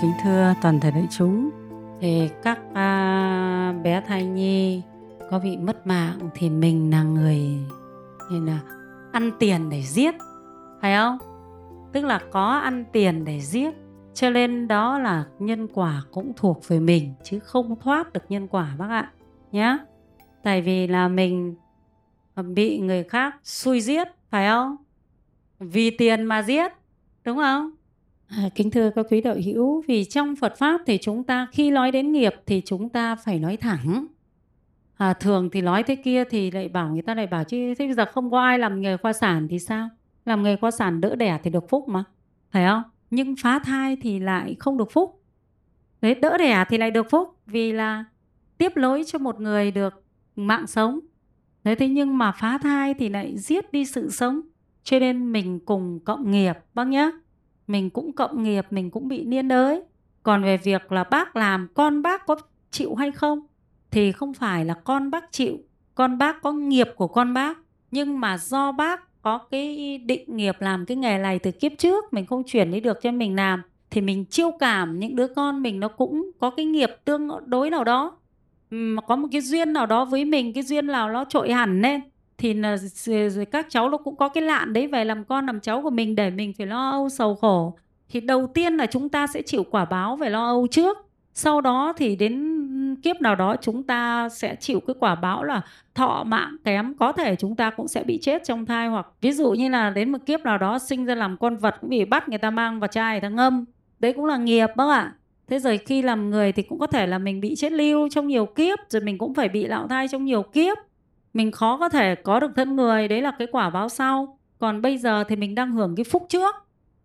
kính thưa toàn thể đại chúng thì các à, bé thai nhi có bị mất mạng thì mình là người như là ăn tiền để giết phải không? Tức là có ăn tiền để giết cho nên đó là nhân quả cũng thuộc về mình chứ không thoát được nhân quả bác ạ nhé tại vì là mình bị người khác xui giết phải không? Vì tiền mà giết đúng không? À, kính thưa các quý đạo hữu, vì trong Phật pháp thì chúng ta khi nói đến nghiệp thì chúng ta phải nói thẳng. À, thường thì nói thế kia thì lại bảo người ta lại bảo chứ thế bây giờ không có ai làm nghề khoa sản thì sao? Làm nghề khoa sản đỡ đẻ thì được phúc mà, phải không? Nhưng phá thai thì lại không được phúc. Đấy, đỡ đẻ thì lại được phúc vì là tiếp lối cho một người được mạng sống. Thế thế nhưng mà phá thai thì lại giết đi sự sống. Cho nên mình cùng cộng nghiệp bác nhé mình cũng cộng nghiệp, mình cũng bị niên đới còn về việc là bác làm, con bác có chịu hay không? Thì không phải là con bác chịu, con bác có nghiệp của con bác. Nhưng mà do bác có cái định nghiệp làm cái nghề này từ kiếp trước, mình không chuyển đi được cho mình làm, thì mình chiêu cảm những đứa con mình nó cũng có cái nghiệp tương đối nào đó. Mà có một cái duyên nào đó với mình, cái duyên nào nó trội hẳn lên thì là rồi các cháu nó cũng có cái lạn đấy, về làm con làm cháu của mình để mình phải lo âu sầu khổ. Thì đầu tiên là chúng ta sẽ chịu quả báo về lo âu trước. Sau đó thì đến kiếp nào đó chúng ta sẽ chịu cái quả báo là thọ mạng kém, có thể chúng ta cũng sẽ bị chết trong thai. Hoặc ví dụ như là đến một kiếp nào đó sinh ra làm con vật cũng bị bắt, người ta mang vào chai, người ta ngâm. Đấy cũng là nghiệp bác ạ? Thế rồi khi làm người thì cũng có thể là mình bị chết lưu trong nhiều kiếp, rồi mình cũng phải bị lạo thai trong nhiều kiếp mình khó có thể có được thân người, đấy là cái quả báo sau. Còn bây giờ thì mình đang hưởng cái phúc trước,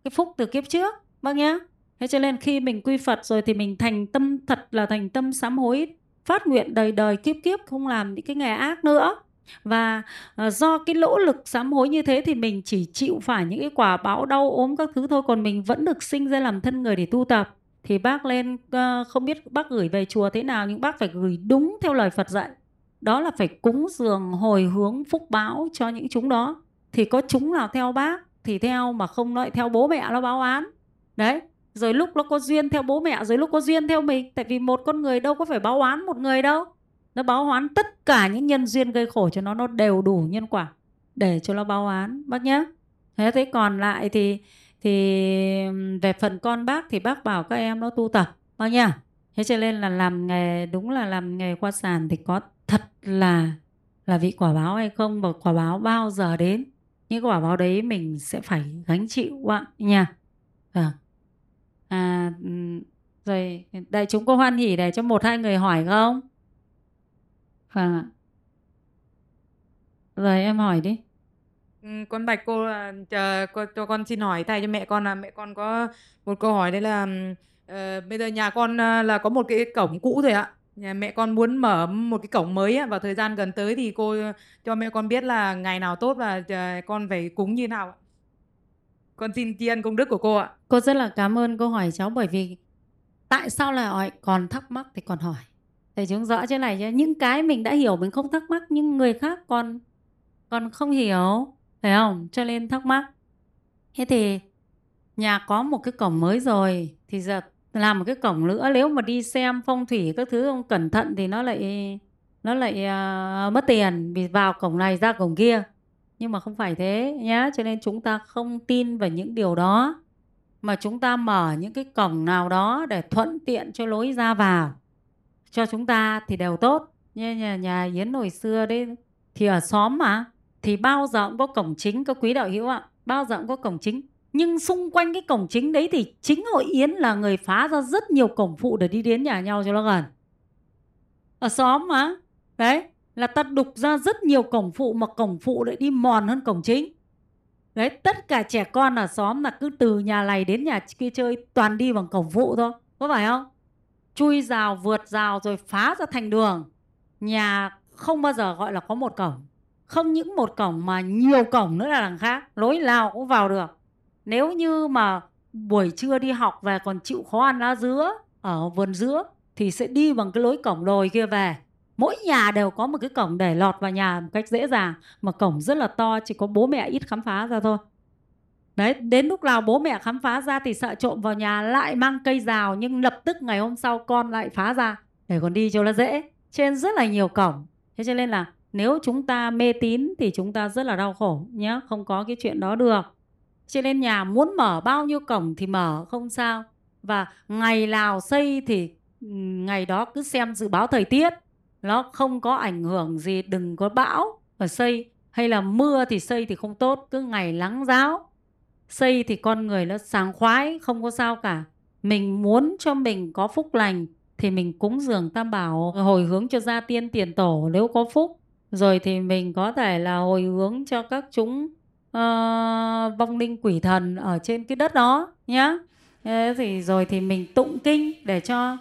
cái phúc từ kiếp trước vâng bác nhé thế cho nên khi mình quy phật rồi thì mình thành tâm, thật là thành tâm sám hối, phát nguyện đời đời kiếp kiếp, không làm những cái nghề ác nữa. Và ờ, do cái lỗ lực sám hối như thế thì mình chỉ chịu phải những cái quả báo đau ốm các thứ thôi. Còn mình vẫn được sinh ra làm thân người để tu tập. Thì bác lên không biết bác gửi về chùa thế nào, nhưng bác phải gửi đúng theo lời Phật dạy đó là phải cúng dường hồi hướng phúc báo cho những chúng đó. Thì có chúng nào theo bác thì theo, mà không lại theo bố mẹ nó báo án. Đấy, rồi lúc nó có duyên theo bố mẹ, rồi lúc có duyên theo mình. Tại vì một con người đâu có phải báo oán một người đâu. Nó báo oán tất cả những nhân duyên gây khổ cho nó nó đều đủ nhân quả để cho nó báo oán bác nhé. Thế thế còn lại thì thì về phần con bác thì bác bảo các em nó tu tập, bác nhá. Thế cho nên là làm nghề, đúng là làm nghề qua sàn thì có thật là là vị quả báo hay không và quả báo bao giờ đến? Những quả báo đấy mình sẽ phải gánh chịu ạ nha. Vâng. À, à rồi đại chúng có hoan hỉ để cho một hai người hỏi không? Vâng ạ. Rồi em hỏi đi. Ừ, con bạch cô là chờ cho con xin hỏi thầy cho mẹ con là mẹ con có một câu hỏi đấy là uh, bây giờ nhà con uh, là có một cái cổng cũ rồi ạ. Nhà mẹ con muốn mở một cái cổng mới á, vào thời gian gần tới thì cô cho mẹ con biết là ngày nào tốt và ờ, con phải cúng như nào Con xin tri ân công đức của cô ạ. Cô rất là cảm ơn cô hỏi cháu bởi vì tại sao lại hỏi còn thắc mắc thì còn hỏi. Thầy chúng rõ trên này chứ những cái mình đã hiểu mình không thắc mắc nhưng người khác còn còn không hiểu phải không? Cho nên thắc mắc. Thế thì nhà có một cái cổng mới rồi thì giờ làm một cái cổng nữa nếu mà đi xem phong thủy các thứ không cẩn thận thì nó lại nó lại uh, mất tiền vì vào cổng này ra cổng kia. Nhưng mà không phải thế nhé cho nên chúng ta không tin vào những điều đó. Mà chúng ta mở những cái cổng nào đó để thuận tiện cho lối ra vào cho chúng ta thì đều tốt. Như nhà, nhà Yến hồi xưa đấy thì ở xóm mà thì bao giờ cũng có cổng chính các quý đạo hữu ạ. Bao giờ cũng có cổng chính nhưng xung quanh cái cổng chính đấy thì chính hội Yến là người phá ra rất nhiều cổng phụ để đi đến nhà nhau cho nó gần. Ở xóm mà. Đấy. Là ta đục ra rất nhiều cổng phụ mà cổng phụ lại đi mòn hơn cổng chính. Đấy. Tất cả trẻ con ở xóm là cứ từ nhà này đến nhà kia chơi toàn đi bằng cổng phụ thôi. Có phải không? Chui rào, vượt rào rồi phá ra thành đường. Nhà không bao giờ gọi là có một cổng. Không những một cổng mà nhiều cổng nữa là đằng khác. Lối nào cũng vào được nếu như mà buổi trưa đi học về còn chịu khó ăn lá dứa ở vườn dứa thì sẽ đi bằng cái lối cổng đồi kia về. Mỗi nhà đều có một cái cổng để lọt vào nhà một cách dễ dàng, mà cổng rất là to, chỉ có bố mẹ ít khám phá ra thôi. Đấy, đến lúc nào bố mẹ khám phá ra thì sợ trộm vào nhà lại mang cây rào, nhưng lập tức ngày hôm sau con lại phá ra, để còn đi cho nó dễ. Trên rất là nhiều cổng. Thế cho nên là nếu chúng ta mê tín thì chúng ta rất là đau khổ nhé không có cái chuyện đó được cho nên nhà muốn mở bao nhiêu cổng thì mở, không sao. Và ngày nào xây thì ngày đó cứ xem dự báo thời tiết. Nó không có ảnh hưởng gì, đừng có bão ở xây. Hay là mưa thì xây thì không tốt, cứ ngày nắng giáo. Xây thì con người nó sáng khoái, không có sao cả. Mình muốn cho mình có phúc lành thì mình cúng dường tam bảo, hồi hướng cho gia tiên tiền tổ nếu có phúc. Rồi thì mình có thể là hồi hướng cho các chúng uh, vong linh quỷ thần ở trên cái đất đó nhá. Thế thì rồi thì mình tụng kinh để cho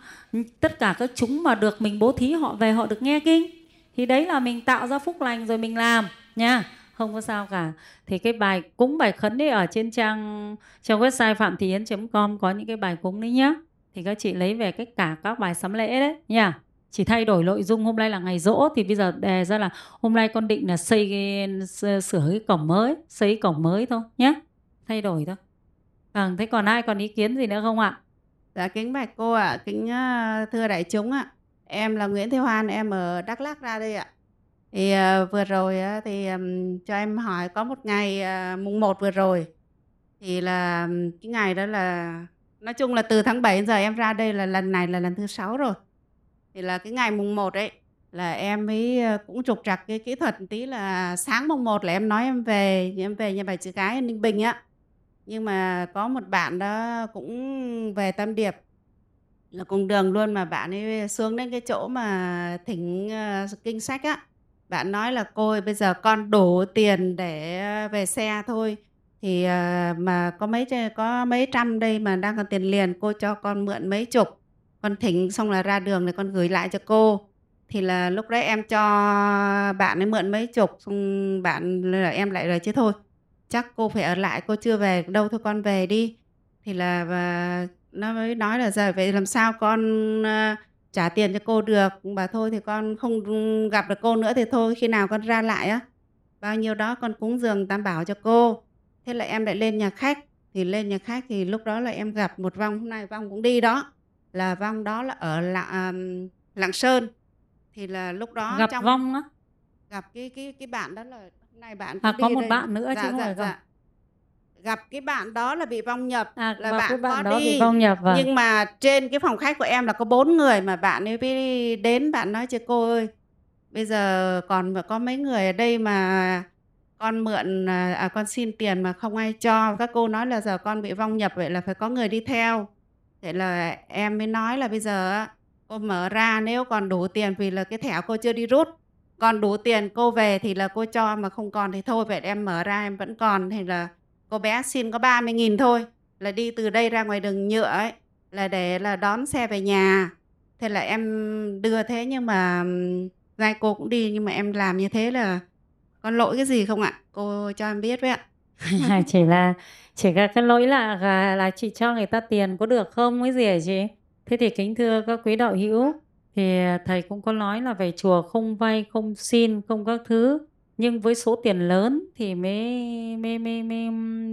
tất cả các chúng mà được mình bố thí họ về họ được nghe kinh. Thì đấy là mình tạo ra phúc lành rồi mình làm nha không có sao cả. Thì cái bài cúng bài khấn ấy ở trên trang trang website phạm thị yến com có những cái bài cúng đấy nhá. Thì các chị lấy về tất cả các bài sắm lễ đấy nha chỉ thay đổi nội dung hôm nay là ngày rỗ thì bây giờ đề ra là hôm nay con định là xây cái, sửa cái cổng mới xây cái cổng mới thôi nhé thay đổi thôi. Vâng thế còn ai còn ý kiến gì nữa không ạ? Dạ kính bạch cô ạ à, kính thưa đại chúng ạ. À. em là Nguyễn Thị Hoan em ở Đắk Lắk ra đây ạ. Thì uh, vừa rồi uh, thì um, cho em hỏi có một ngày uh, mùng 1 vừa rồi thì là um, cái ngày đó là nói chung là từ tháng 7 đến giờ em ra đây là lần này là lần thứ sáu rồi thì là cái ngày mùng 1 ấy là em ấy ờ, cũng trục trặc cái kỹ thuật tí là sáng mùng 1 là em nói em về em về nhà bà chị gái Ninh Bình á. Nhưng mà có một bạn đó cũng về Tam Điệp là cùng đường luôn mà bạn ấy xuống đến cái chỗ mà thỉnh uh, kinh sách á. Bạn nói là cô ơi, bây giờ con đủ tiền để ờ, về xe thôi thì uh, mà có mấy có mấy trăm đây mà đang còn tiền liền cô cho con mượn mấy chục con thỉnh xong là ra đường thì con gửi lại cho cô. Thì là lúc đấy em cho bạn ấy mượn mấy chục, xong bạn là em lại rồi chứ thôi. Chắc cô phải ở lại, cô chưa về đâu thôi con về đi. Thì là và nó mới nói là giờ vậy làm sao con à, trả tiền cho cô được? Bà thôi thì con không gặp được cô nữa thì thôi, khi nào con ra lại á. Bao nhiêu đó con cúng dường tam bảo cho cô. Thế là em lại lên nhà khách. Thì lên nhà khách thì lúc đó là em gặp một vong, hôm nay vong cũng đi đó là vong đó là ở lạng um, lạng sơn thì là lúc đó gặp trong, vong á gặp cái cái cái bạn đó là này bạn à, có một đây. bạn nữa dạ, chứ không dạ, phải dạ. gặp cái bạn đó là bị vong nhập à, là bạn, cái bạn có đó đi bị vong nhập vâng. nhưng mà trên cái phòng khách của em là có bốn người mà bạn ấy đi đến bạn nói cho cô ơi bây giờ còn có mấy người ở đây mà con mượn à, à, con xin tiền mà không ai cho các cô nói là giờ con bị vong nhập vậy là phải có người đi theo thế là em mới nói là bây giờ cô mở ra nếu còn đủ tiền vì là cái thẻ cô chưa đi rút. Còn đủ tiền cô về thì là cô cho mà không còn thì thôi, vậy em mở ra em vẫn còn. Thì là cô bé xin có 30 nghìn thôi, là đi từ đây ra ngoài đường nhựa ấy, là để là đón xe về nhà. Thế là em đưa thế nhưng mà giai cô cũng đi nhưng mà em làm như thế là con lỗi cái gì không ạ? Cô cho em biết với ạ. À, chỉ là chỉ là cái lỗi là là chị cho người ta tiền có được không cái gì hả chị? Thế thì kính thưa các quý đạo hữu thì thầy cũng có nói là về chùa không vay không xin không các thứ. Nhưng với số tiền lớn thì mới mới mới, mới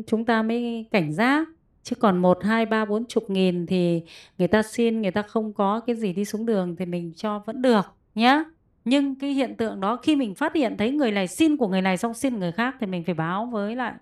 chúng ta mới cảnh giác. Chứ còn một hai ba bốn chục nghìn thì người ta xin người ta không có cái gì đi xuống đường thì mình cho vẫn được nhé nhưng cái hiện tượng đó khi mình phát hiện thấy người này xin của người này xong xin người khác thì mình phải báo với lại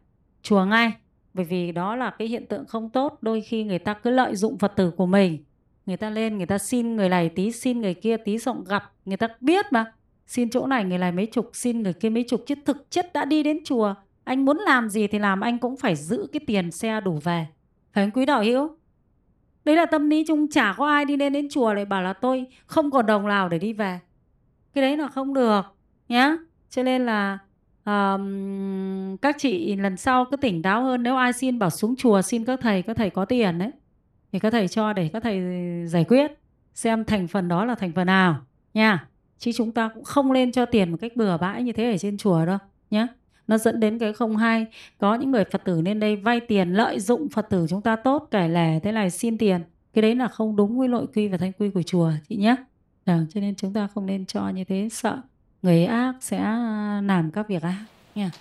chùa ngay. Bởi vì đó là cái hiện tượng không tốt, đôi khi người ta cứ lợi dụng phật tử của mình. Người ta lên, người ta xin người này tí, xin người kia tí, xong gặp, người ta biết mà. Xin chỗ này người này mấy chục, xin người kia mấy chục, chứ thực chất đã đi đến chùa. Anh muốn làm gì thì làm, anh cũng phải giữ cái tiền xe đủ về. Phải không quý đạo hữu? Đấy là tâm lý chung, chả có ai đi lên đến chùa lại bảo là tôi không còn đồng nào để đi về. Cái đấy là không được, nhá. Cho nên là um, các chị lần sau cứ tỉnh táo hơn nếu ai xin bảo xuống chùa xin các thầy các thầy có tiền đấy thì các thầy cho để các thầy giải quyết xem thành phần đó là thành phần nào nha. Chứ chúng ta cũng không lên cho tiền một cách bừa bãi như thế ở trên chùa đâu nhé nó dẫn đến cái không hay. Có những người phật tử lên đây vay tiền lợi dụng phật tử chúng ta tốt kể lẻ thế này xin tiền. Cái đấy là không đúng với nội quy và thanh quy của chùa chị nhé à, vâng, cho nên chúng ta không nên cho như thế sợ người ác sẽ à, làm các việc ác nha.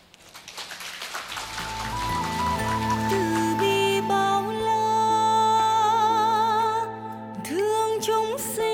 Thương chúng sinh